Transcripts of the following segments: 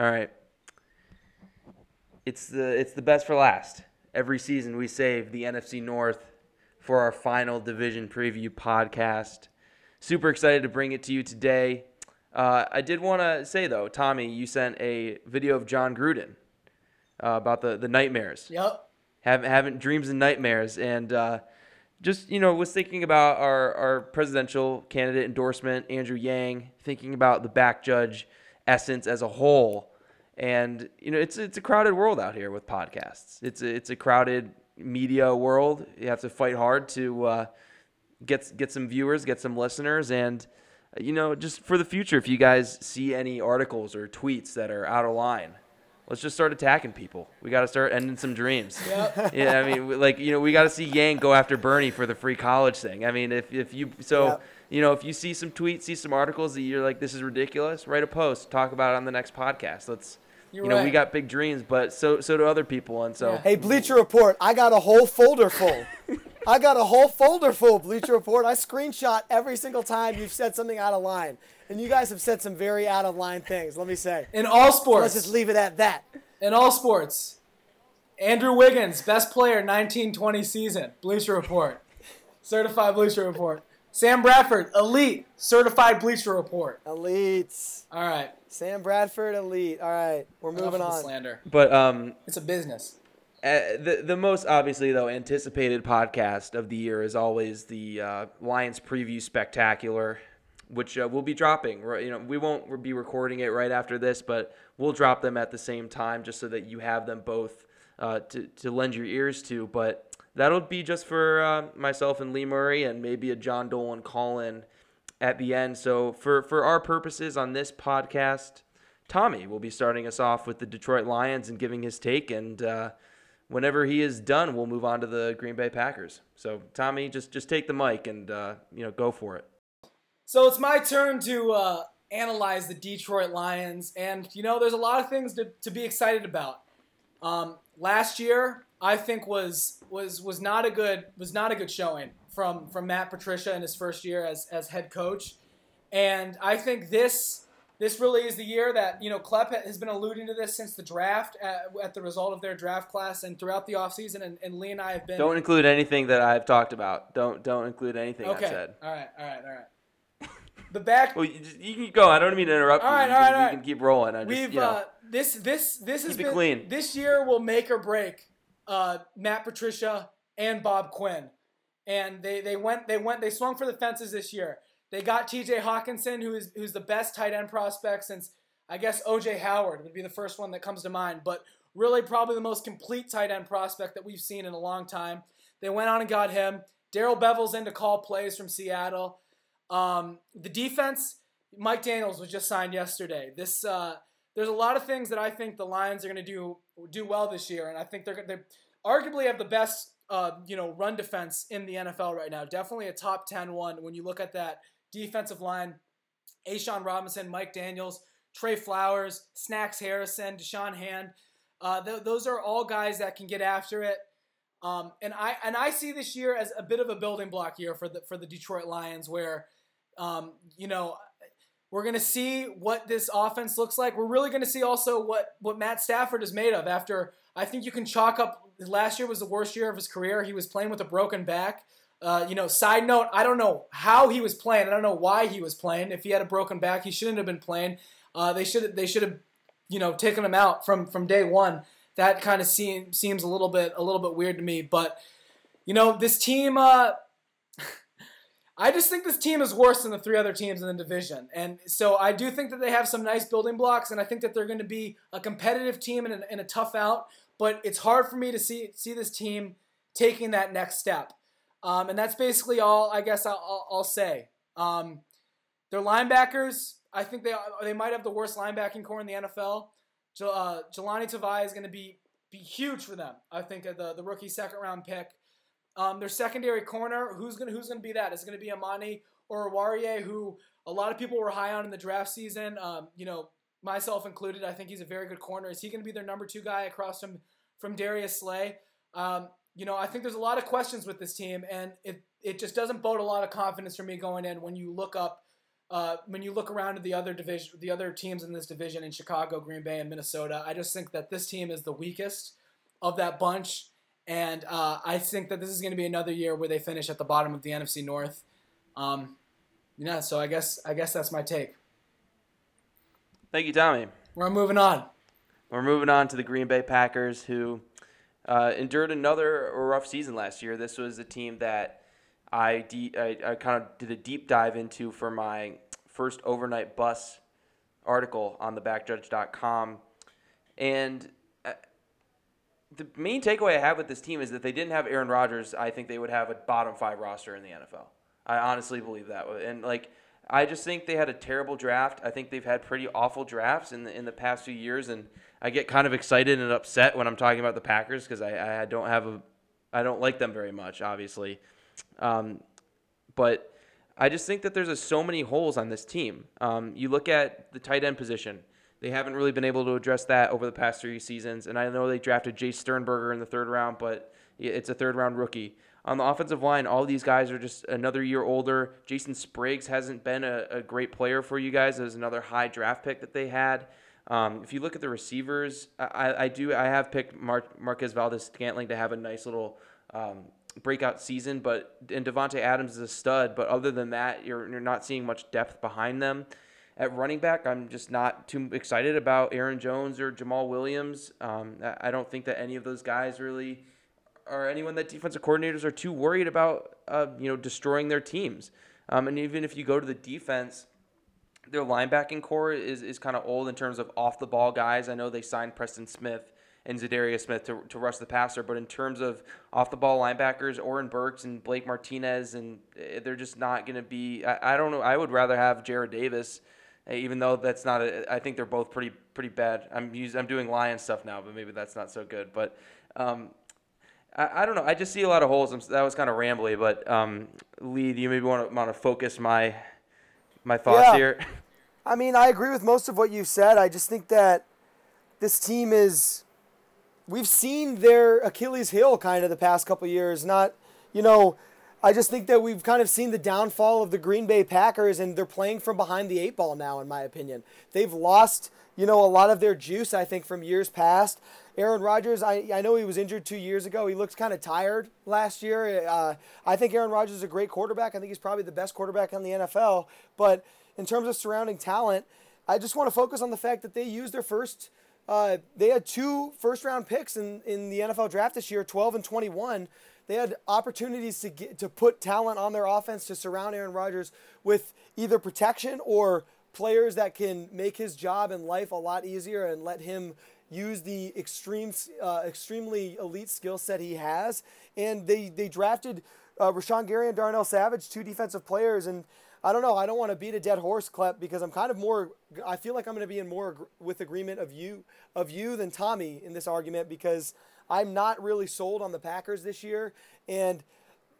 All right. It's the it's the best for last. Every season we save the NFC North for our final division preview podcast. Super excited to bring it to you today. Uh, I did want to say though, Tommy, you sent a video of Jon Gruden uh, about the the nightmares. Yep. Have, having dreams and nightmares, and uh, just you know was thinking about our our presidential candidate endorsement, Andrew Yang, thinking about the back judge essence as a whole, and you know it's it's a crowded world out here with podcasts. It's a, it's a crowded media world. You have to fight hard to uh, get get some viewers, get some listeners, and you know just for the future, if you guys see any articles or tweets that are out of line. Let's just start attacking people. We got to start ending some dreams. Yep. Yeah, I mean, like you know, we got to see Yang go after Bernie for the free college thing. I mean, if if you so Yep. you know, if you see some tweets, see some articles that you're like, this is ridiculous, write a post, talk about it on the next podcast. Let's, You're you know, we got big dreams, but so so do other people, and so Yeah. Hey, Bleacher Report, I got a whole folder full. I got a whole folder full, of Bleacher Report. I screenshot every single time you've said something out of line. And you guys have said some very out of line things, let me say. In all sports. Let's just leave it at that. In all sports. Andrew Wiggins, best player 1920 season. Bleacher Report. Certified Bleacher Report. Sam Bradford, elite. Certified Bleacher Report. Elites. All right. Sam Bradford, elite. All right, we're Enough moving of the on. slander. but um, It's a business. Uh, the the most obviously though anticipated podcast of the year is always the uh, Lions preview spectacular, which uh, we'll be dropping. Right, you know, we won't be recording it right after this, but we'll drop them at the same time just so that you have them both uh, to to lend your ears to. But that'll be just for uh, myself and Lee Murray and maybe a John Dolan call in at the end. So for for our purposes on this podcast, Tommy will be starting us off with the Detroit Lions and giving his take and. Uh, whenever he is done, we'll move on to the Green Bay Packers. So, Tommy, just just take the mic and uh, you know go for it. So it's my turn to uh, analyze the Detroit Lions, and you know, there's a lot of things to, to be excited about. Um, last year, I think was was was not a good was not a good showing from from Matt Patricia in his first year as as head coach, and I think this this really is the year that you know Klepp has been alluding to this since the draft at, at the result of their draft class and throughout the offseason, and, and Lee and I have been Don't include anything that I've talked about. Don't don't include anything okay. I've said. All right, all right, all right. The back Well, you, just- you can go. I don't mean to interrupt All you. right, you, all can, right, you all right. can keep rolling. I just, We've you know, uh, this this this has been clean. this year will make or break uh, Matt Patricia and Bob Quinn, and they they went they went they swung for the fences this year. They got T.J. Hockenson, who is who's the best tight end prospect since I guess O.J. Howard would be the first one that comes to mind, but really probably the most complete tight end prospect that we've seen in a long time. They went on and got him. Darrell Bevell's in to call plays from Seattle. Um, the defense, Mike Daniels was just signed yesterday. This uh, there's a lot of things that I think the Lions are going to do do well this year, and I think they're they arguably have the best uh, you know run defense in the NFL right now. Definitely a top 10 one when you look at that defensive line. A'Shawn Robinson, Mike Daniels, Trey Flowers, Snacks Harrison, Da'Shawn Hand. Uh, th- those are all guys that can get after it. Um, and I and I see this year as a bit of a building block year for the for the Detroit Lions, where um, you know we're going to see what this offense looks like. We're really going to see also what what Matt Stafford is made of. After I think you can chalk up last year was the worst year of his career. He was playing with a broken back. Uh, you know, side note, I don't know how he was playing. I don't know why he was playing. If he had a broken back, he shouldn't have been playing. Uh, they should they should have you know taken him out from from day one. That kind of seems seems a little bit a little bit weird to me. But you know, this team. Uh, I just think this team is worse than the three other teams in the division. And so I do think that they have some nice building blocks, and I think that they're going to be a competitive team and a, in a tough out. But it's hard for me to see see this team taking that next step. Um, and that's basically all I guess I'll, I'll, I'll say. Um, their linebackers, I think they they might have the worst linebacking core in the NFL. Uh, Jahlani Tavai is going to be be huge for them. I think uh, the the rookie second round pick. Um, their secondary corner, who's gonna who's gonna be that? Is it gonna be Amani Oruwariye, who a lot of people were high on in the draft season. Um, you know, myself included. I think he's a very good corner. Is he gonna be their number two guy across from from Darius Slay? Um, you know, I think there's a lot of questions with this team, and it it just doesn't bode a lot of confidence for me going in when you look up uh, when you look around at the other division, the other teams in this division in Chicago, Green Bay, and Minnesota, I just think that this team is the weakest of that bunch, and uh, I think that this is going to be another year where they finish at the bottom of the NFC North. Um, yeah, so I guess I guess that's my take. Thank you, Tommy. We're moving on. We're moving on to the Green Bay Packers, who uh, endured another rough season last year. This was a team that I, de- I, I kind of did a deep dive into for my first overnight bus article on thebackjudge.com. And the main takeaway I have with this team is that they didn't have Aaron Rodgers. I think they would have a bottom five roster in the NFL. I honestly believe that. And like, I just think they had a terrible draft. I think they've had pretty awful drafts in the in the past few years, and I get kind of excited and upset when I'm talking about the Packers because I, I don't have a I don't like them very much, obviously. Um, but I just think that there's a, so many holes on this team. Um, you look at the tight end position; they haven't really been able to address that over the past three seasons. And I know they drafted Jace Sternberger in the third round, but it's a third round rookie. On the offensive line, all these guys are just another year older. Jason Spriggs hasn't been a, a great player for you guys as another high draft pick that they had. Um, if you look at the receivers, I, I do I have picked Mar- Marquez Valdes-Scantling to have a nice little um, breakout season, but and Davante Adams is a stud. But other than that, you're you're not seeing much depth behind them. At running back, I'm just not too excited about Aaron Jones or Jamaal Williams. Um, I don't think that any of those guys really or anyone that defensive coordinators are too worried about, uh, you know, destroying their teams. Um, and even if you go to the defense, their linebacking core is, is kind of old in terms of off the ball guys. I know they signed Preston Smith and Za'Darius Smith to, to rush the passer, but in terms of off the ball linebackers, Oren Burks and Blake Martinez, and eh, they're just not going to be. I, I don't know. I would rather have Jarrad Davis, even though that's not. A, I think they're both pretty pretty bad. I'm using, I'm doing Lion stuff now, but maybe that's not so good. But um, I, I don't know. I just see a lot of holes. I'm, that was kind of rambly, but um, Lee, do you maybe want to want to focus my my thoughts Yeah. here? I mean, I agree with most of what you said. I just think that this team is. We've seen their Achilles heel kind of the past couple years. Not, you know, I just think that we've kind of seen the downfall of the Green Bay Packers, and they're playing from behind the eight ball now, in my opinion. They've lost, you know, a lot of their juice, I think, from years past. Aaron Rodgers, I, I know he was injured two years ago. He looked kind of tired last year. Uh, I think Aaron Rodgers is a great quarterback. I think he's probably the best quarterback in the NFL. But in terms of surrounding talent, I just want to focus on the fact that they used their first. Uh, they had two first round picks in, in the NFL draft this year, 12 and 21. They had opportunities to get to put talent on their offense to surround Aaron Rodgers with either protection or players that can make his job in life a lot easier and let him use the extreme, uh, extremely elite skill set he has. And they they drafted uh, Rashan Gary and Darnell Savage, two defensive players, and I don't know. I don't want to beat a dead horse, Klep, because I'm kind of more. I feel like I'm going to be in more with agreement of you of you than Tommy in this argument because I'm not really sold on the Packers this year, and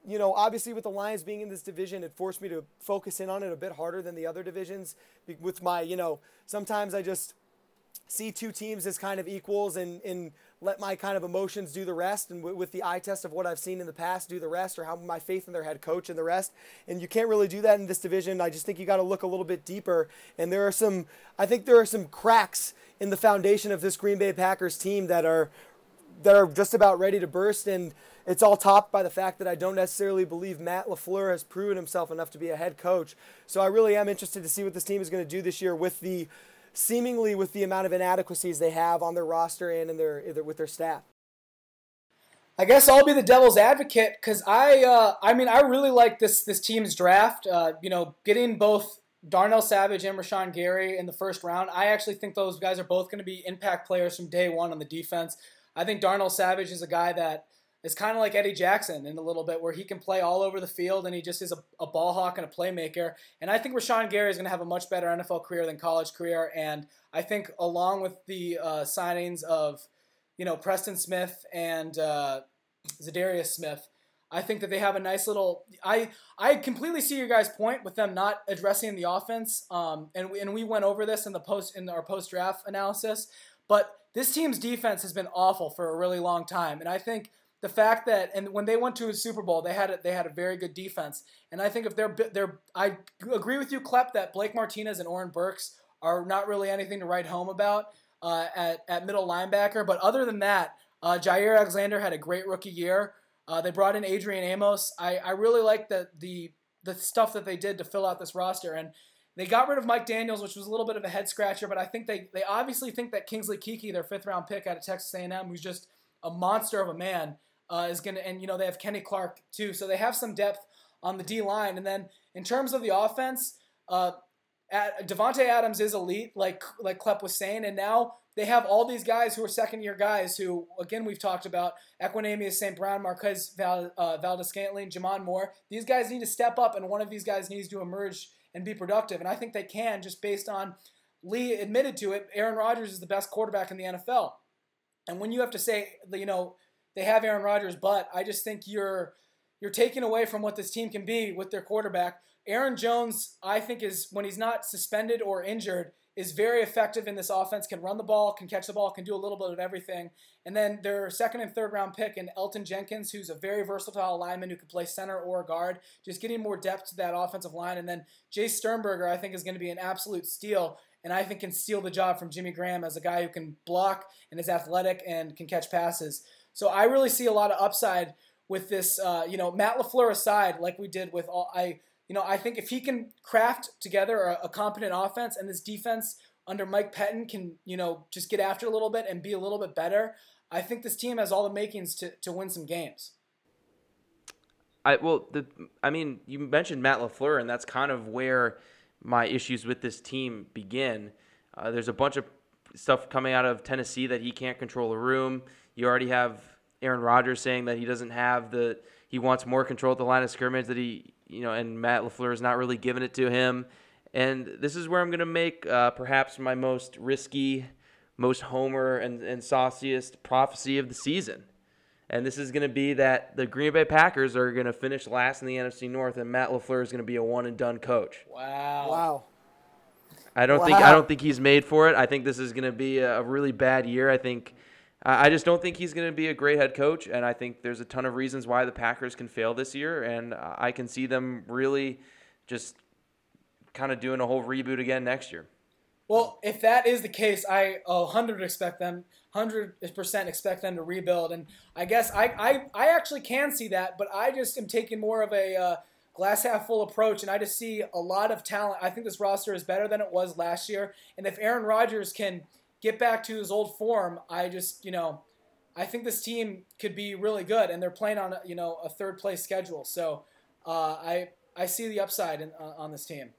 you know, obviously with the Lions being in this division, it forced me to focus in on it a bit harder than the other divisions. With my, you know, sometimes I just see two teams as kind of equals and, and let my kind of emotions do the rest and w- with the eye test of what I've seen in the past do the rest or how my faith in their head coach and the rest. And you can't really do that in this division. I just think you got to look a little bit deeper. And there are some, I think there are some cracks in the foundation of this Green Bay Packers team that are that are just about ready to burst and it's all topped by the fact that I don't necessarily believe Matt LaFleur has proven himself enough to be a head coach. So I really am interested to see what this team is going to do this year with the seemingly with the amount of inadequacies they have on their roster and in their with their staff. I guess I'll be the devil's advocate because I, uh, I mean, I really like this this team's draft. Uh, you know, getting both Darnell Savage and Rashan Gary in the first round. I actually think those guys are both going to be impact players from day one on the defense. I think Darnell Savage is a guy that is kind of like Eddie Jackson in a little bit, where he can play all over the field and he just is a, a ball hawk and a playmaker. And I think Rashan Gary is going to have a much better NFL career than college career. And I think along with the uh, signings of, you know, Preston Smith and uh, Za'Darius Smith, I think that they have a nice little. I I completely see your guys' point with them not addressing the offense. Um, and we, and we went over this in the post in our post draft analysis. But this team's defense has been awful for a really long time, and I think the fact that and when they went to a Super Bowl, they had a, they had a very good defense, and I think if they're they're I agree with you, Klepp, that Blake Martinez and Oren Burks are not really anything to write home about uh, at at middle linebacker. But other than that, uh, Jaire Alexander had a great rookie year. Uh, they brought in Adrian Amos. I, I really like the the the stuff that they did to fill out this roster and. They got rid of Mike Daniels, which was a little bit of a head scratcher, but I think they, they obviously think that Kingsley Keke, their fifth round pick out of Texas A&M, who's just a monster of a man, uh, is going to, and you know, they have Kenny Clark too. So they have some depth on the D line. And then in terms of the offense, uh, at, Davante Adams is elite, like like Klepp was saying, and now they have all these guys who are second year guys who, again, we've talked about Equanimeous St. Brown, Marquez Val, uh, Valdes-Scantling, J'Mon Moore. These guys need to step up, and one of these guys needs to emerge and be productive. And I think they can just based on Lee admitted to it. Aaron Rodgers is the best quarterback in the NFL. And when you have to say, you know, they have Aaron Rodgers, but I just think you're you're taking away from what this team can be with their quarterback. Aaron Jones, I think, is when he's not suspended or injured, is very effective in this offense. Can run the ball, can catch the ball, can do a little bit of everything. And then their second and third round pick in Elgton Jenkins, who's a very versatile lineman who can play center or guard, just getting more depth to that offensive line. And then Jace Sternberger, I think, is going to be an absolute steal and I think can steal the job from Jimmy Graham as a guy who can block and is athletic and can catch passes. So I really see a lot of upside with this. Uh, you know, Matt Lafleur aside, like we did with all I. You know, I think if he can craft together a, a competent offense and this defense under Mike Pettine can, you know, just get after a little bit and be a little bit better, I think this team has all the makings to, to win some games. I well, the I mean, you mentioned Matt Lafleur, and that's kind of where my issues with this team begin. Uh, there's a bunch of stuff coming out of Tennessee that he can't control the room. You already have Aaron Rodgers saying that he doesn't have the he wants more control at the line of scrimmage that he you know and Matt Lafleur is not really giving it to him. And this is where I'm going to make uh, perhaps my most risky, most homer and, and sauciest prophecy of the season. And this is going to be that the Green Bay Packers are going to finish last in the NFC North, and Matt Lafleur is going to be a one and done coach. Wow. Wow. I don't wow. think I don't think he's made for it. I think this is going to be a really bad year. I think I just don't think he's going to be a great head coach, and I think there's a ton of reasons why the Packers can fail this year, and I can see them really just kind of doing a whole reboot again next year. Well, if that is the case, I 100 expect them, 100% expect them to rebuild. And I guess I, I, I actually can see that, but I just am taking more of a uh, glass half full approach, and I just see a lot of talent. I think this roster is better than it was last year. And if Aaron Rodgers can get back to his old form, I just, you know, I think this team could be really good. And they're playing on, you know, a third place schedule. So uh, I, I see the upside in, uh, on this team.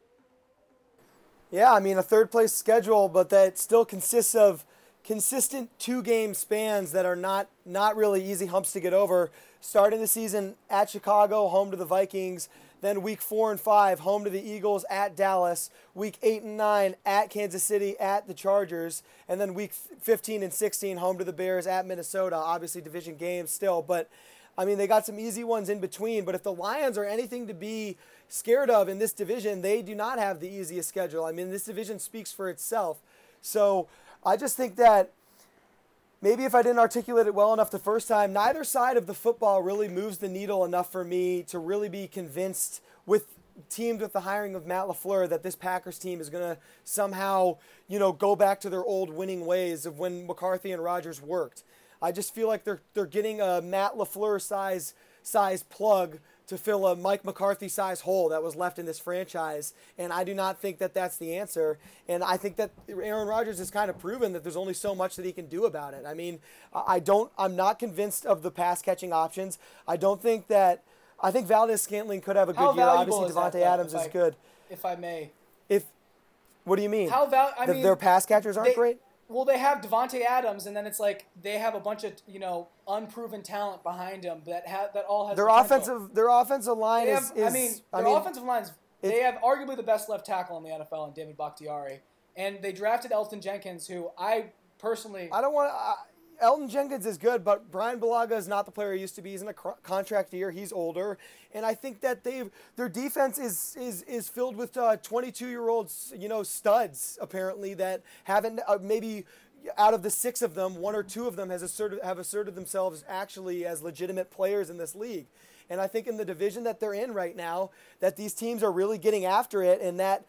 Yeah, I mean a third place schedule, but that still consists of consistent two game spans that are not not really easy humps to get over. Starting the season at Chicago, home to the Vikings. Then week four and five, home to the Eagles at Dallas. Week eight and nine at Kansas City at the Chargers. And then week 15 and 16, home to the Bears at Minnesota. Obviously, division games still. But I mean, they got some easy ones in between. But if the Lions are anything to be scared of in this division, they do not have the easiest schedule. I mean, this division speaks for itself. So I just think that maybe if I didn't articulate it well enough the first time, neither side of the football really moves the needle enough for me to really be convinced with teamed with the hiring of Matt LaFleur that this Packers team is going to somehow, you know, go back to their old winning ways of when McCarthy and Rodgers worked. I just feel like they're they're getting a Matt LaFleur size size plug to fill a Mike McCarthy size hole that was left in this franchise. And I do not think that that's the answer. And I think that Aaron Rodgers has kind of proven that there's only so much that he can do about it. I mean, I don't, I'm not convinced of the pass catching options. I don't think that, I think Valdes-Scantling could have a good year. Obviously, that, Adams I, is good. If I may. If, what do you mean? How val- I the, mean, their pass catchers aren't they, great? Well, they have Davante Adams, and then it's like they have a bunch of you know unproven talent behind them that have that all has their potential. offensive their offensive line They is, is. I mean, their mean, offensive lines. They have arguably the best left tackle in the NFL in David Bakhtiari, and they drafted Elgton Jenkins, who I personally. I don't want to. Elgton Jenkins is good, but Brian Bulaga is not the player he used to be. He's in a cr- contract year. He's older, and I think that they've their defense is is is filled with 22 uh, year olds, you know, studs apparently that haven't uh, maybe out of the six of them, one or two of them has asserted, have asserted themselves actually as legitimate players in this league. And I think in the division that they're in right now, that these teams are really getting after it, and that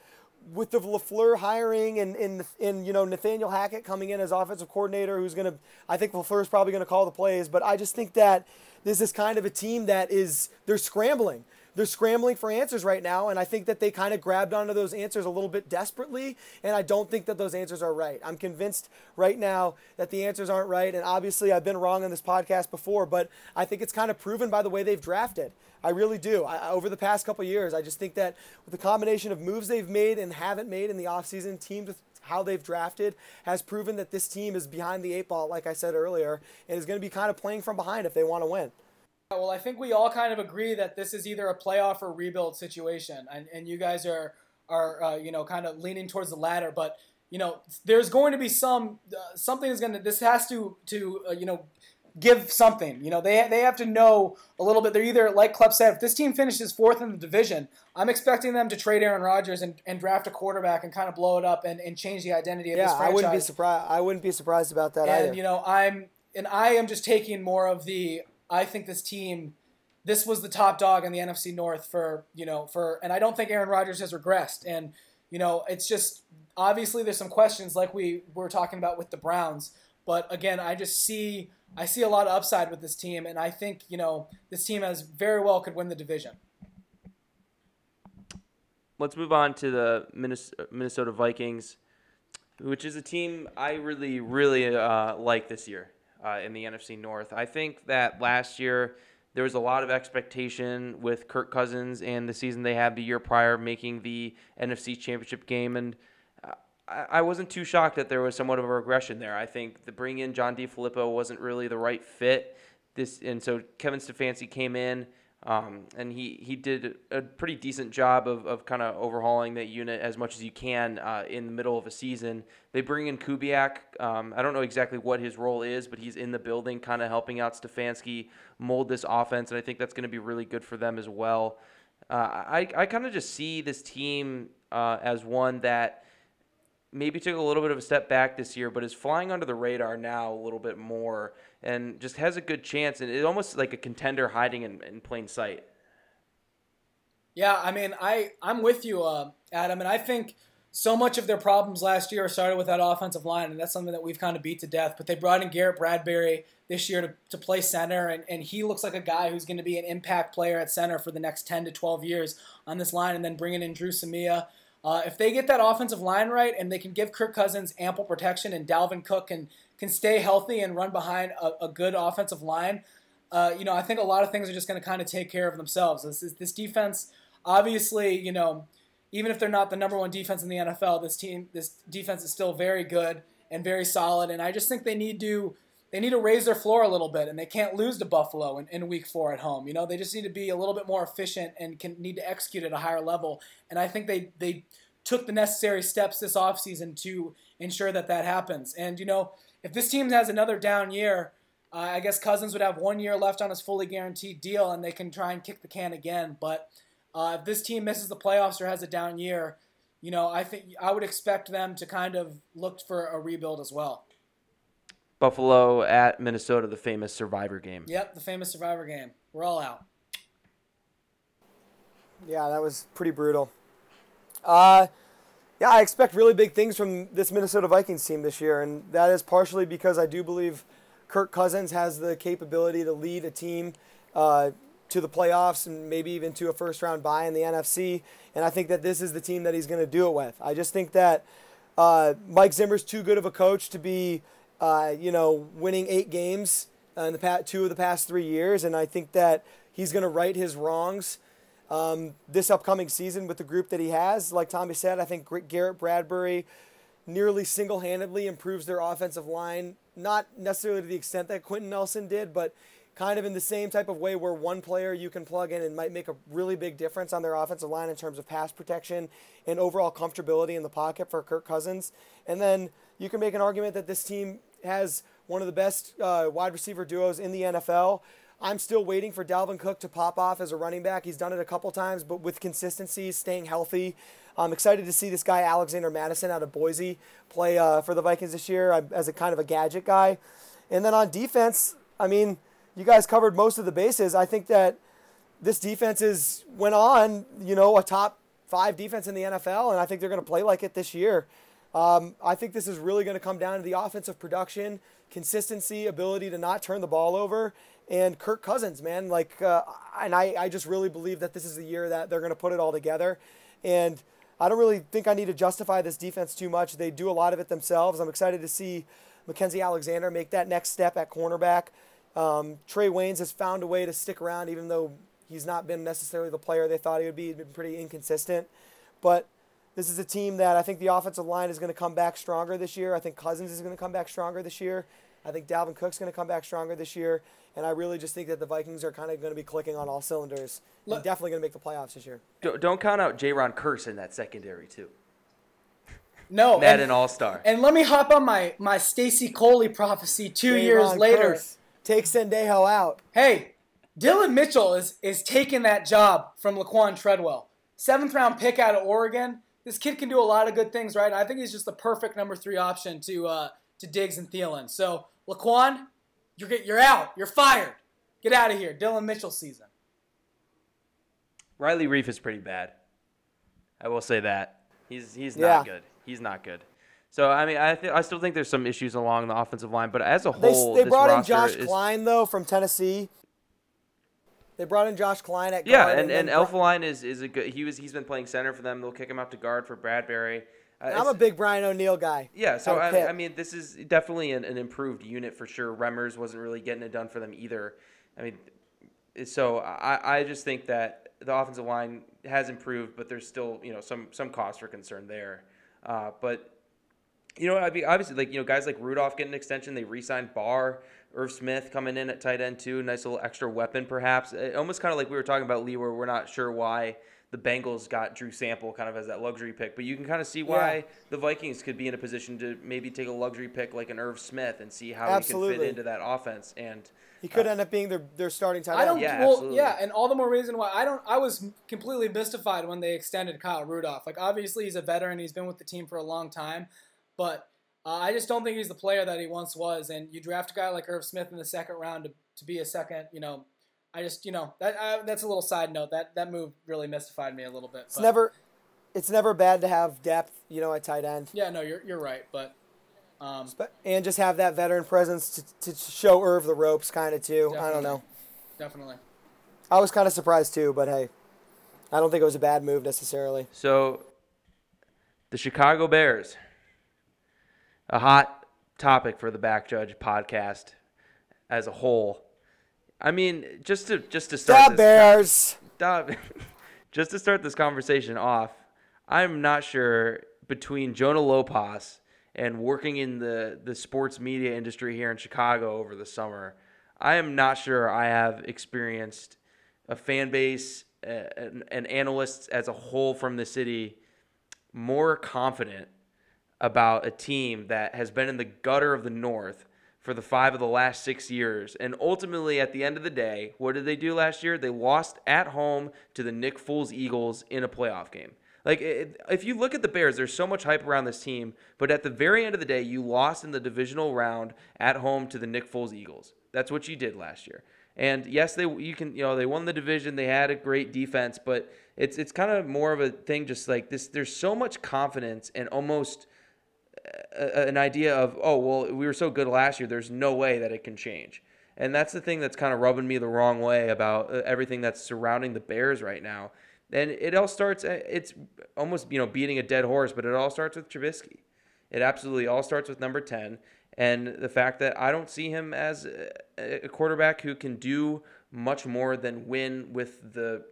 with the Lafleur hiring and and, and you know Nathaniel Hackett coming in as offensive coordinator, who's to, I think Lafleur is probably to call the plays. But I just think that this is kind of a team that is they're scrambling they're scrambling for answers right now, and I think that they kind of grabbed onto those answers a little bit desperately, and I don't think that those answers are right. I'm convinced right now that the answers aren't right, and obviously I've been wrong on this podcast before, but I think it's kind of proven by the way they've drafted. I really do. I, over the past couple years, I just think that with the combination of moves they've made and haven't made in the offseason, teams with how they've drafted has proven that this team is behind the eight ball, like I said earlier, and is going to be kind of playing from behind if they want to win. Well, I think we all kind of agree that this is either a playoff or rebuild situation, and, and you guys are are uh, you know kind of leaning towards the latter. But you know, there's going to be some uh, something is going to this has to to uh, you know give something. You know, they they have to know a little bit. They're either like Klepp said, if this team finishes fourth in the division, I'm expecting them to trade Aaron Rodgers and, and draft a quarterback and kind of blow it up and, and change the identity of yeah, this franchise. I wouldn't be surprised. I wouldn't be surprised about that either. and either. you know, I'm and I am just taking more of the I think this team, this was the top dog in the NFC North for you know for, and I don't think Aaron Rodgers has regressed. And you know, it's just obviously there's some questions like we were talking about with the Browns. But again, I just see I see a lot of upside with this team, and I think you know this team has very well could win the division. Let's move on to the Minnesota Vikings, which is a team I really, really uh, like this year uh, in the NFC North. I think that last year there was a lot of expectation with Kirk Cousins and the season they had the year prior making the NFC Championship game, and uh, I wasn't too shocked that there was somewhat of a regression there. I think the bring in John DeFilippo wasn't really the right fit. This and so Kevin Stefanski came in. Um, and he, he did a pretty decent job of, of kind of overhauling that unit as much as you can uh, in the middle of a season. They bring in Kubiak. Um, I don't know exactly what his role is, but he's in the building kind of helping out Stefanski mold this offense, and I think that's going to be really good for them as well. Uh, I, I kind of just see this team uh, as one that maybe took a little bit of a step back this year, but is flying under the radar now a little bit more and just has a good chance. And it's almost like a contender hiding in, in plain sight. Yeah, I mean, I I'm with you, uh, Adam, and I think so much of their problems last year started with that offensive line, and that's something that we've kind of beat to death. But they brought in Garrett Bradbury this year to, to play center, and, and he looks like a guy who's going to be an impact player at center for the next 10 to 12 years on this line, and then bringing in Dru Samia. Uh, if they get that offensive line right and they can give Kirk Cousins ample protection and Dalvin Cook can can stay healthy and run behind a, a good offensive line, uh, you know, I think a lot of things are just going to kind of take care of themselves. This is, this defense, obviously, you know, even if they're not the number one defense in the NFL, this team, this defense is still very good and very solid. And I just think they need to they need to raise their floor a little bit, and they can't lose to Buffalo in, in Week Four at home. You know, they just need to be a little bit more efficient and can need to execute at a higher level. And I think they they took the necessary steps this offseason to ensure that that happens. And you know, if this team has another down year, uh, I guess Cousins would have one year left on his fully guaranteed deal, and they can try and kick the can again. But uh, if this team misses the playoffs or has a down year, you know, I think I would expect them to kind of look for a rebuild as well. Buffalo at Minnesota, the famous Survivor game. Yep, the famous Survivor game. We're all out. Yeah, that was pretty brutal. Uh, yeah, I expect really big things from this Minnesota Vikings team this year, and that is partially because I do believe Kirk Cousins has the capability to lead a team uh, to the playoffs and maybe even to a first round bye in the NFC. And I think that this is the team that he's going to do it with. I just think that uh, Mike Zimmer's too good of a coach to be, uh, you know, winning eight games in the past, two of the past three years, and I think that he's going to right his wrongs um, this upcoming season with the group that he has. Like Tommy said, I think Garrett Bradbury nearly single handedly improves their offensive line, not necessarily to the extent that Quenton Nelson did, but kind of in the same type of way where one player you can plug in and might make a really big difference on their offensive line in terms of pass protection and overall comfortability in the pocket for Kirk Cousins. And then you can make an argument that this team has one of the best uh, wide receiver duos in the NFL. I'm still waiting for Dalvin Cook to pop off as a running back. He's done it a couple times, but with consistency, staying healthy, I'm excited to see this guy Alexander Mattison out of Boise play uh, for the Vikings this year as a kind of a gadget guy. And then on defense, I mean, you guys covered most of the bases. I think that this defense is went on, you know, a top five defense in the NFL, and I think they're going to play like it this year. Um, I think this is really going to come down to the offensive production, consistency, ability to not turn the ball over, and Kirk Cousins, man. Like, uh, and I, I just really believe that this is the year that they're going to put it all together. And I don't really think I need to justify this defense too much. They do a lot of it themselves. I'm excited to see Mackensie Alexander make that next step at cornerback. Um, Trae Waynes has found a way to stick around, even though he's not been necessarily the player they thought he would be. He's been pretty inconsistent. But this is a team that I think the offensive line is going to come back stronger this year. I think Cousins is going to come back stronger this year. I think Dalvin Cook's going to come back stronger this year. And I really just think that the Vikings are kind of going to be clicking on all cylinders and Look- definitely going to make the playoffs this year. Don't, don't count out Jayron Kearse in that secondary too. No, Madden and, All Star. and let me hop on my my Stacy Coley prophecy two Davon years later. Kearse. Take Sendejo out. Hey, Dillon Mitchell is is taking that job from Laquon Treadwell. Seventh round pick out of Oregon. This kid can do a lot of good things, right? I think he's just the perfect number three option to uh, to Diggs and Thielen. So Laquon, you're you're out. You're fired. Get out of here. Dillon Mitchell season. Riley Reiff is pretty bad. I will say that. He's he's Yeah. not good. He's not good. So I mean, I th- I still think there's some issues along the offensive line, but as a whole, they this brought in Josh is- Kline, though, from Tennessee. They brought in Josh Kline at Yeah, guard. and, and then- Elflein is, is a good. He was he's been playing center for them. They'll kick him out to guard for Bradbury. Uh, I'm a big Brian O'Neill guy. Yeah, so I, I mean, this is definitely an, an improved unit for sure. Remmers wasn't really getting it done for them either. I mean, so I, I just think that the offensive line has improved, but there's still you know some some cause for concern there. Uh, but you know, I mean, obviously, like you know, guys like Rudolph getting an extension. They re-signed Barr, Irv Smith coming in at tight end too. Nice little extra weapon, perhaps. Uh, Almost kind of like we were talking about Lee, where we're not sure why the Bengals got Drew Sample kind of as that luxury pick, but you can kind of see why Yeah. the Vikings could be in a position to maybe take a luxury pick like an Irv Smith and see how he can Absolutely. fit into that offense. And He could end up being their, their starting tight I end. don't. Yeah, well, absolutely. yeah, and all the more reason why I don't. I was completely mystified when they extended Kyle Rudolph. Like, obviously, he's a veteran. He's been with the team for a long time, but uh, I just don't think he's the player that he once was. And you draft a guy like Irv Smith in the second round to, to be a second, you know. I just, you know, that uh, that's a little side note. That that move really mystified me a little bit. It's but- never, it's never bad to have depth, you know, at tight end, Yeah, no, you're you're right, but um, and just have that veteran presence to, to show Irv the ropes, kind of too. I don't know. definitely. I was kind of surprised too, but hey, I don't think it was a bad move necessarily. so, the Chicago Bears, a hot topic for the Back Judge podcast as a whole. I mean, just to just to start The this, Bears. Stop. Just to start this conversation off, I'm not sure between Jonah Lopas and working in the, the sports media industry here in Chicago over the summer, I am not sure I have experienced a fan base uh, and, and analysts as a whole from the city more confident about a team that has been in the gutter of the North for the five of the last six years. And ultimately, at the end of the day, what did they do last year? They lost at home to the Nick Foles Eagles in a playoff game. Like, it, if you look at the Bears, there's so much hype around this team, but at the very end of the day, you lost in the divisional round at home to the Nick Foles Eagles. That's what you did last year. And yes, they you can you know they won the division. They had a great defense, but it's it's kind of more of a thing. Just like this, there's so much confidence and almost a, an idea of oh well we were so good last year there's no way that it can change. And that's the thing that's kind of rubbing me the wrong way about uh, everything that's surrounding the bears right now. And it all starts uh, it's almost you know beating a dead horse but it all starts with Trubisky. It absolutely all starts with number 10 and the fact that I don't see him as a a quarterback who can do much more than win with the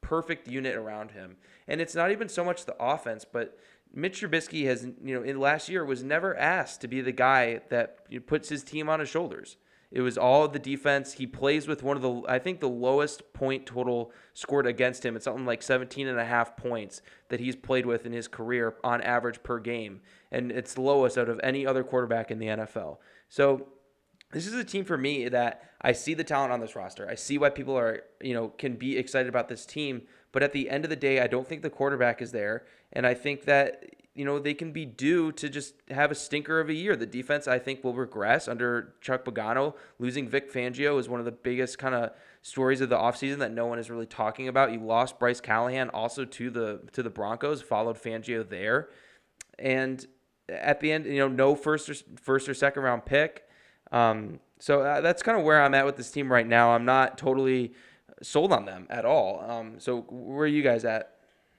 perfect unit around him. And it's not even so much the offense, but Mitch Trubisky has, you know, in last year was never asked to be the guy that you know, puts his team on his shoulders. It was all the defense. He plays with one of the, I think, the lowest point total scored against him. It's something like 17 and a half points that he's played with in his career on average per game. And it's the lowest out of any other quarterback in the NFL. So this is a team for me that I see the talent on this roster. I see why people are, you know, can be excited about this team. But at the end of the day, I don't think the quarterback is there. And I think that, you know, they can be due to just have a stinker of a year. The defense, I think, will regress under Chuck Pagano. Losing Vic Fangio is one of the biggest kind of stories of the offseason that no one is really talking about. You lost Bryce Callahan also to the to the Broncos, followed Fangio there. And at the end, you know, no first or first or second round pick. Um, so uh, that's kind of where I'm at with this team right now. I'm not totally sold on them at all. Um, so where are you guys at?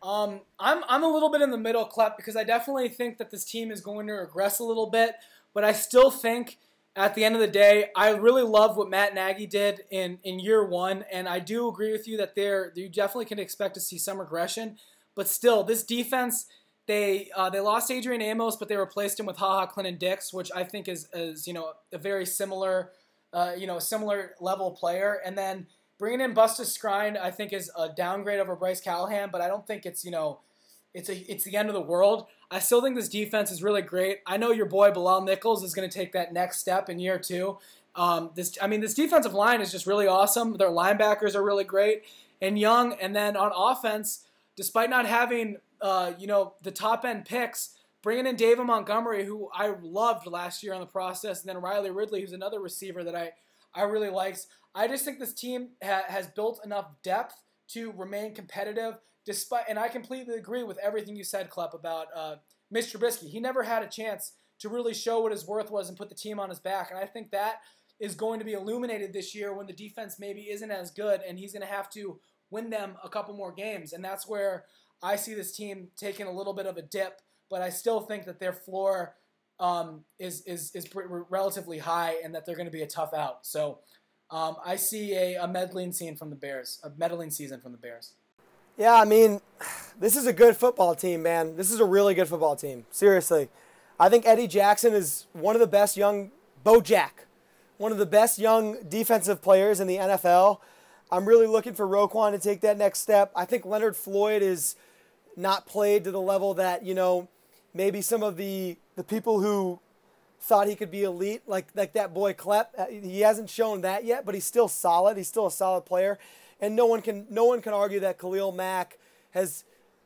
Um, I'm I'm a little bit in the middle, Klep, because I definitely think that this team is going to regress a little bit, but I still think at the end of the day, I really love what Matt Nagy did in in year one, and I do agree with you that there you definitely can expect to see some regression, but still, this defense. They uh, they lost Adrian Amos, but they replaced him with Ha Ha Clinton Dix, which I think is, is you know a very similar uh, you know similar level player. And then Bringing in Buster Skrine, I think, is a downgrade over Bryce Callahan, but I don't think it's you know, it's a it's the end of the world. I still think this defense is really great. I know your boy Bilal Nichols is going to take that next step in year two. Um, this, I mean, this defensive line is just really awesome. Their linebackers are really great and young. And then on offense, despite not having uh, you know the top end picks, bringing in David Montgomery, who I loved last year on the process, and then Riley Ridley, who's another receiver that I I really liked. I just think this team ha- has built enough depth to remain competitive. Despite, and I completely agree with everything you said, Klepp, about uh, Mitch Trubisky. He never had a chance to really show what his worth was and put the team on his back. And I think that is going to be illuminated this year when the defense maybe isn't as good, and he's going to have to win them a couple more games. And that's where I see this team taking a little bit of a dip, but I still think that their floor um, is is is relatively high, and that they're going to be a tough out. So um, I see a, a meddling scene from the Bears, a meddling season from the Bears. Yeah, I mean, this is a good football team, man. This is a really good football team. Seriously. I think Eddie Jackson is one of the best young, Bo Jack, one of the best young defensive players in the NFL. I'm really looking for Roquan to take that next step. I think Leonard Floyd is not played to the level that, you know, maybe some of the, the people who thought he could be elite, like like that boy Klepp. Uh, he hasn't shown that yet, but he's still solid. He's still a solid player, and no one can no one can argue that Khalil Mack has.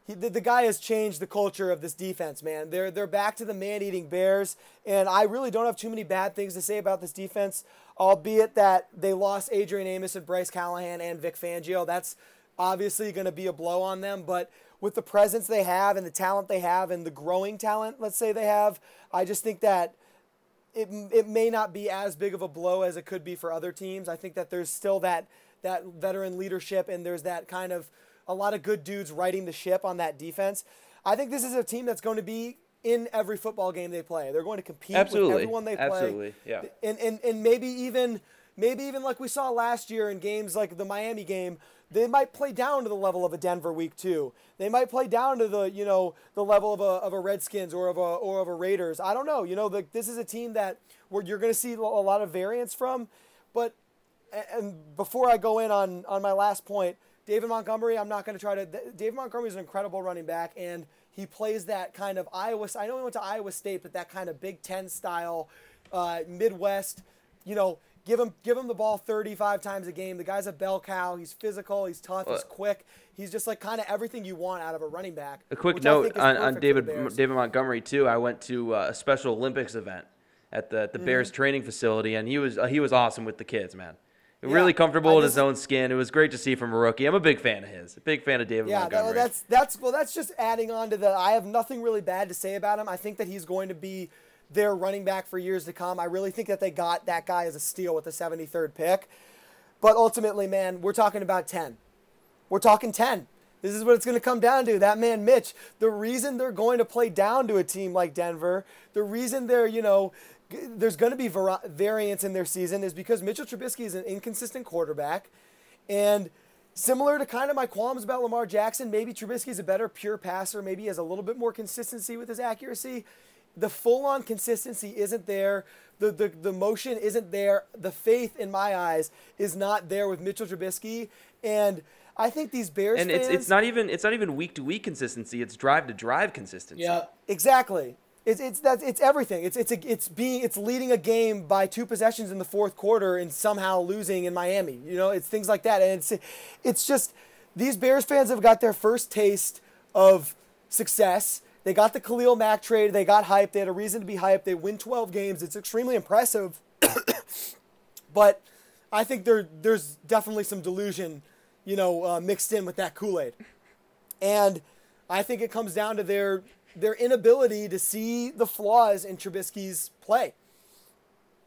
He, the, the guy has changed the culture of this defense, man. They're they're back to the man-eating Bears, and I really don't have too many bad things to say about this defense. Albeit that they lost Adrian Amos and Bryce Callahan and Vic Fangio, that's obviously going to be a blow on them. But with the presence they have and the talent they have and the growing talent, let's say they have, I just think that it, it may not be as big of a blow as it could be for other teams. I think that there's still that that veteran leadership and there's that kind of a lot of good dudes riding the ship on that defense. I think this is a team that's going to be in every football game they play. They're going to compete Absolutely. with everyone they play. Absolutely, yeah. And, and and maybe even maybe even like we saw last year in games like the Miami game, they might play down to the level of a Denver week two. They might play down to the you know the level of a, of a Redskins or of a or of a Raiders. I don't know. You know, the, this is a team that where you're going to see a lot of variance from. But and before I go in on on my last point, David Montgomery, I'm not going to try to. David Montgomery is an incredible running back, and he plays that kind of Iowa. I know he went to Iowa State, but that kind of Big Ten style, uh, Midwest. You know, Give him give him the ball 35 times a game. The guy's a bell cow. He's physical. He's tough. He's quick. He's just like kind of everything you want out of a running back. A quick note on, on David David Montgomery too. I went to uh, a Special Olympics event at the the mm-hmm. Bears training facility, and he was uh, he was awesome with the kids, man. Yeah, really comfortable in his own skin. It was great to see from a rookie. I'm a big fan of his. A big fan of David yeah, Montgomery. Yeah, that's that's well, that's just adding on to the. I have nothing really bad to say about him. I think that he's going to be their running back for years to come. I really think that they got that guy as a steal with the 73rd pick. But ultimately, man, we're talking about 10. We're talking 10. This is what it's going to come down to. That man, Mitch, the reason they're going to play down to a team like Denver, the reason they're, you know, there's going to be variance in their season is because Mitchell Trubisky is an inconsistent quarterback. And similar to kind of my qualms about Lamar Jackson, maybe Trubisky is a better pure passer. Maybe he has a little bit more consistency with his accuracy the full on consistency isn't there. The, the, the motion isn't there. The faith, in my eyes, is not there with Mitchell Trubisky. And I think these Bears and fans, it's it's not even it's not even week to week consistency. It's drive to drive consistency. Yeah, exactly. It's it's that's it's everything. It's it's a, it's being it's leading a game by two possessions in the fourth quarter and somehow losing in Miami. You know, it's things like that, and it's it's just these Bears fans have got their first taste of success. They got the Khalil Mack trade. They got hyped. They had a reason to be hyped. They win 12 games. It's extremely impressive. but I think there there's definitely some delusion, you know, uh, mixed in with that Kool Aid, and I think it comes down to their their inability to see the flaws in Trubisky's play.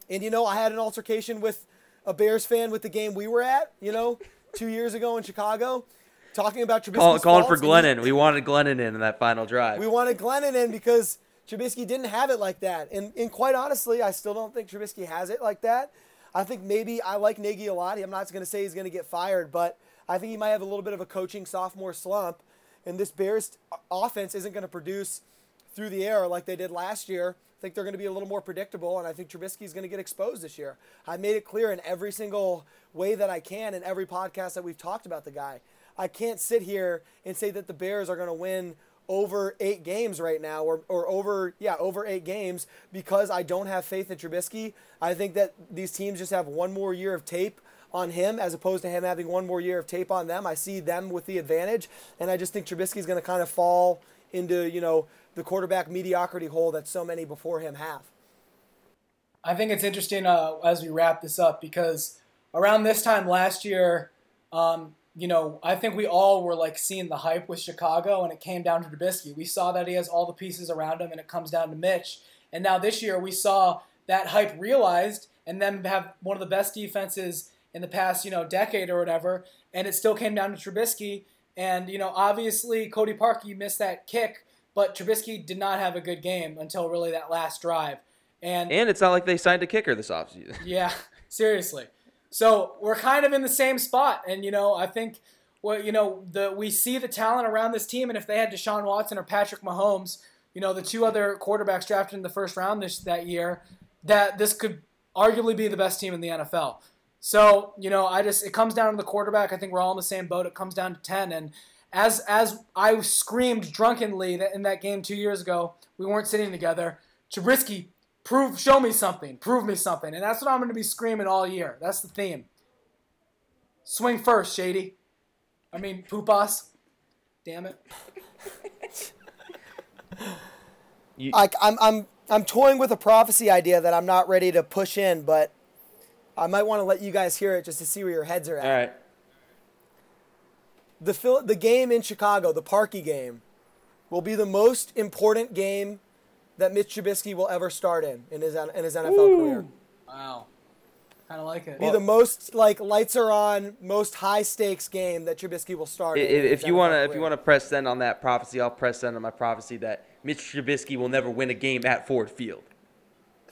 And you know, I had an altercation with a Bears fan with the game we were at, you know, two years ago in Chicago, talking about Trubisky's Call, calling for faults, and he- Glennon. We wanted Glennon in in that final drive. we wanted Glennon in because Trubisky didn't have it like that. And, and quite honestly, I still don't think Trubisky has it like that. I think maybe I like Nagy a lot. I'm not going to say he's going to get fired, but I think he might have a little bit of a coaching sophomore slump. And this Bears offense isn't going to produce through the air like they did last year. I think they're going to be a little more predictable, and I think Trubisky is going to get exposed this year. I made it clear in every single way that I can in every podcast that we've talked about the guy. I can't sit here and say that the Bears are going to win over eight games right now, or, or over yeah over eight games because I don't have faith in Trubisky. I think that these teams just have one more year of tape on him as opposed to him having one more year of tape on them. I see them with the advantage, and I just think Trubisky's going to kind of fall into you know the quarterback mediocrity hole that so many before him have. I think it's interesting uh, as we wrap this up because around this time last year, um, you know, I think we all were like seeing the hype with Chicago, and it came down to Trubisky. We saw that he has all the pieces around him, and it comes down to Mitch. And now this year, we saw that hype realized, and them have one of the best defenses in the past, you know, decade or whatever. And it still came down to Trubisky. And you know, obviously, Cody Parkey missed that kick, but Trubisky did not have a good game until really that last drive. And and it's not like they signed a kicker this offseason. yeah, seriously. So we're kind of in the same spot, and you know, I think, well, you know, the we see the talent around this team, and if they had Deshaun Watson or Patrick Mahomes, you know, the two other quarterbacks drafted in the first round this that year, that this could arguably be the best team in the NFL. So you know, I just it comes down to the quarterback. I think we're all in the same boat. It comes down to ten, and as as I screamed drunkenly that in that game two years ago, we weren't sitting together. Trubisky prove show me something. Prove me something. And that's what i'm going to be screaming all year. That's the theme. Swing first shady. I mean poopas damn it. I, I'm I'm I'm toying with a prophecy idea that I'm not ready to push in, but I might want to let you guys hear it just to see where your heads are at. All right. the Phil- the game in Chicago, the Parkey game, will be the most important game that Mitch Trubisky will ever start in in his in his NFL career. wow kind of like it Be the most like lights are on, most high stakes game that Trubisky will start. In If, in if you want to, if you want to press send on that prophecy, I'll press send on my prophecy that Mitch Trubisky will never win a game at Ford Field.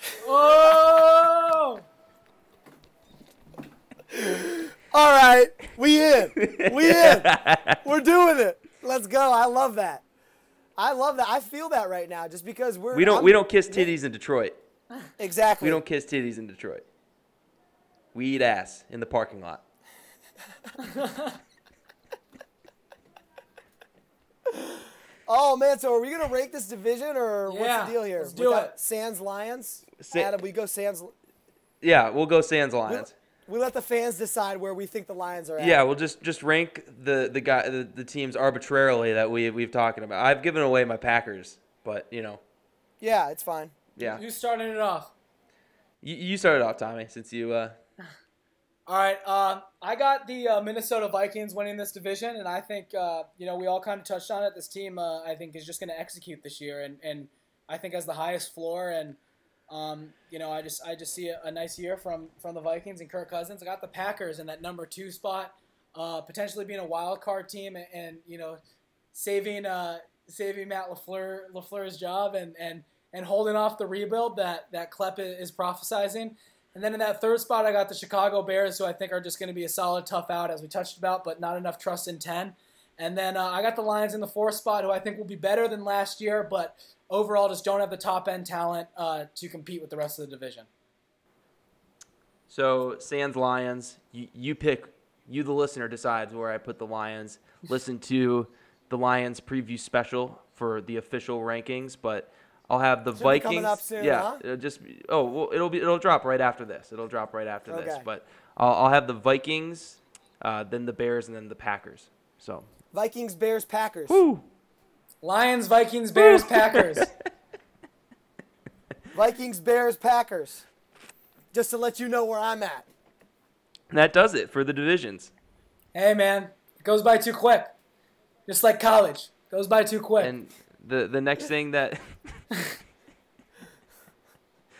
oh All right, we in, we in, we're doing it. Let's go. I love that. I love that. I feel that right now, just because we're We don't, I'm- we don't kiss titties in Detroit. exactly. We don't kiss titties in Detroit. We eat ass in the parking lot. Oh man, so are we gonna rank this division or what's the deal here? let's do Without it. Sans Lions. Sa- Adam, we go Sans. Yeah, we'll go Sans We, Lions. We let the fans decide where we think the Lions are at. Yeah, we'll just just rank the the guy the, the teams arbitrarily that we we've talking about. I've given away my Packers, but you know, Yeah, it's fine. yeah. who's starting it off You, you started off, Tommy, since you uh All right, uh, I got the uh, Minnesota Vikings winning this division, and I think uh, you know we all kind of touched on it. This team, uh, I think, is just going to execute this year, and, and I think has the highest floor. And um, you know, I just I just see a, a nice year from from the Vikings and Kirk Cousins. I got the Packers in that number two spot, uh, potentially being a wild card team, and, and you know, saving uh, saving Matt LaFleur LaFleur's job, and and and holding off the rebuild that that Klepp is prophesizing. And then in that third spot, I got the Chicago Bears, who I think are just going to be a solid, tough out, as we touched about, but not enough trust in 10. And then uh, I got the Lions in the fourth spot, who I think will be better than last year, but overall just don't have the top end talent uh, to compete with the rest of the division. So Sans Lions, you, you pick. You, the listener, decides where I put the Lions. Listen to the Lions preview special for the official rankings, but I'll have the Should Vikings. coming up soon, yeah, huh? it'll just oh well, it'll be it'll drop right after this. It'll drop right after this. But I'll, I'll have the Vikings, uh, then the Bears, and then the Packers. So Vikings, Bears, Packers. Lions, Vikings, Bears, Packers. Vikings, Bears, Packers. Just to let you know where I'm at. That does it for the divisions. Hey man, it goes by too quick. Just like college, goes by too quick. And the the next thing that,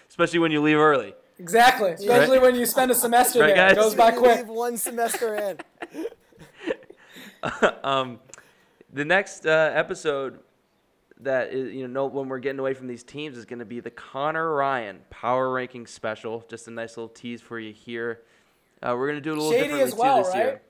especially when you leave early. exactly, especially when you spend a semester Right, there, guys? it goes by You quick. leave one semester in. um, the next uh, episode that is, you know, when we're getting away from these teams is going to be the Connor Ryan Power Ranking Special. Just a nice little tease for you here. Uh, we're going to do it a little Shady differently as well, too this right? year.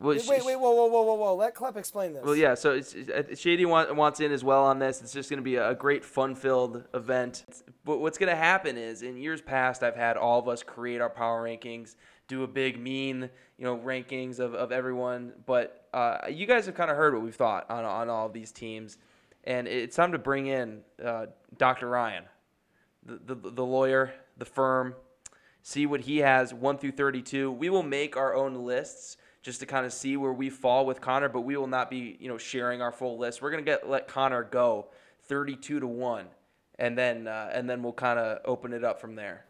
Well, Wait, sh- wait, whoa, whoa, whoa, whoa, whoa. Let Klepp explain this. Well, yeah. So it's, it's, Shady want, wants in as well on this. It's just going to be a great, fun-filled event. But what's going to happen is, in years past, I've had all of us create our power rankings, do a big, mean, you know, rankings of, of everyone. But uh, you guys have kind of heard what we've thought on on all of these teams, and it's time to bring in uh, Dr. Ryan, the, the the lawyer, the firm, see what he has 1 through 32. We will make our own lists just to kind of see where we fall with Connor, but we will not be, you know, sharing our full list. We're going to get let Connor go 32 to 1 and then uh, and then we'll kind of open it up from there.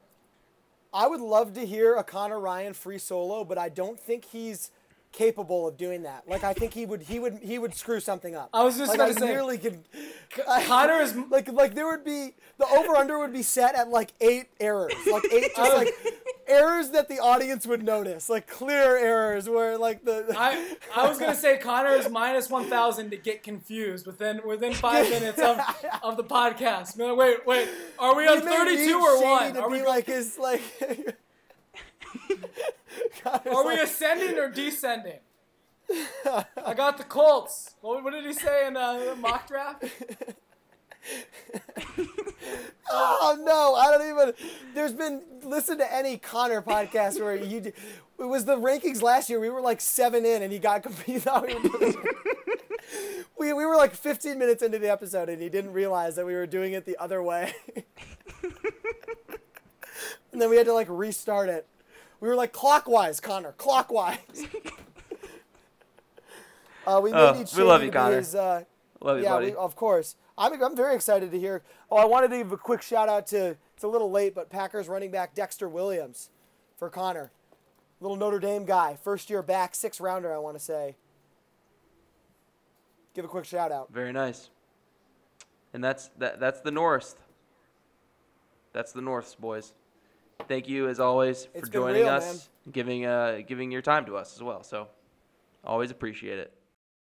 I would love to hear a Connor Ryan free solo, but I don't think he's capable of doing that. Like I think he would he would he would screw something up. I was just like, about I say, nearly could Connor is like like there would be the over under would be set at like eight errors. Like eight just like errors that the audience would notice. Like clear errors where like the I, I was gonna say Connor is minus one thousand to get confused within within five minutes of, of the podcast. Wait, wait, are we on thirty two or? To Are be we like his like Connor's are we like- ascending or descending? I got the Colts. What, what did he say in uh, the mock draft? Oh no, I don't even. There's been listen to any Connor podcast where you. It was the rankings last year. We were like seven in, and he got confused. Thought we, were we we were like 15 minutes into the episode, and he didn't realize that we were doing it the other way. and then we had to like restart it. We were like clockwise, Connor, clockwise. uh, we Oh, we love you, Connor. his, uh, Love you, yeah, buddy. we, of course. I'm, I'm very excited to hear. Oh, I wanted to give a quick shout out to, it's a little late, but Packers running back Dexter Williams for Connor. Little Notre Dame guy, first year back, six rounder, I want to say. Give a quick shout out. Very nice. And that's that that's the North. That's the Norths, boys. Thank you as always for It's been joining real, us, giving uh giving your time to us as well. So always appreciate it.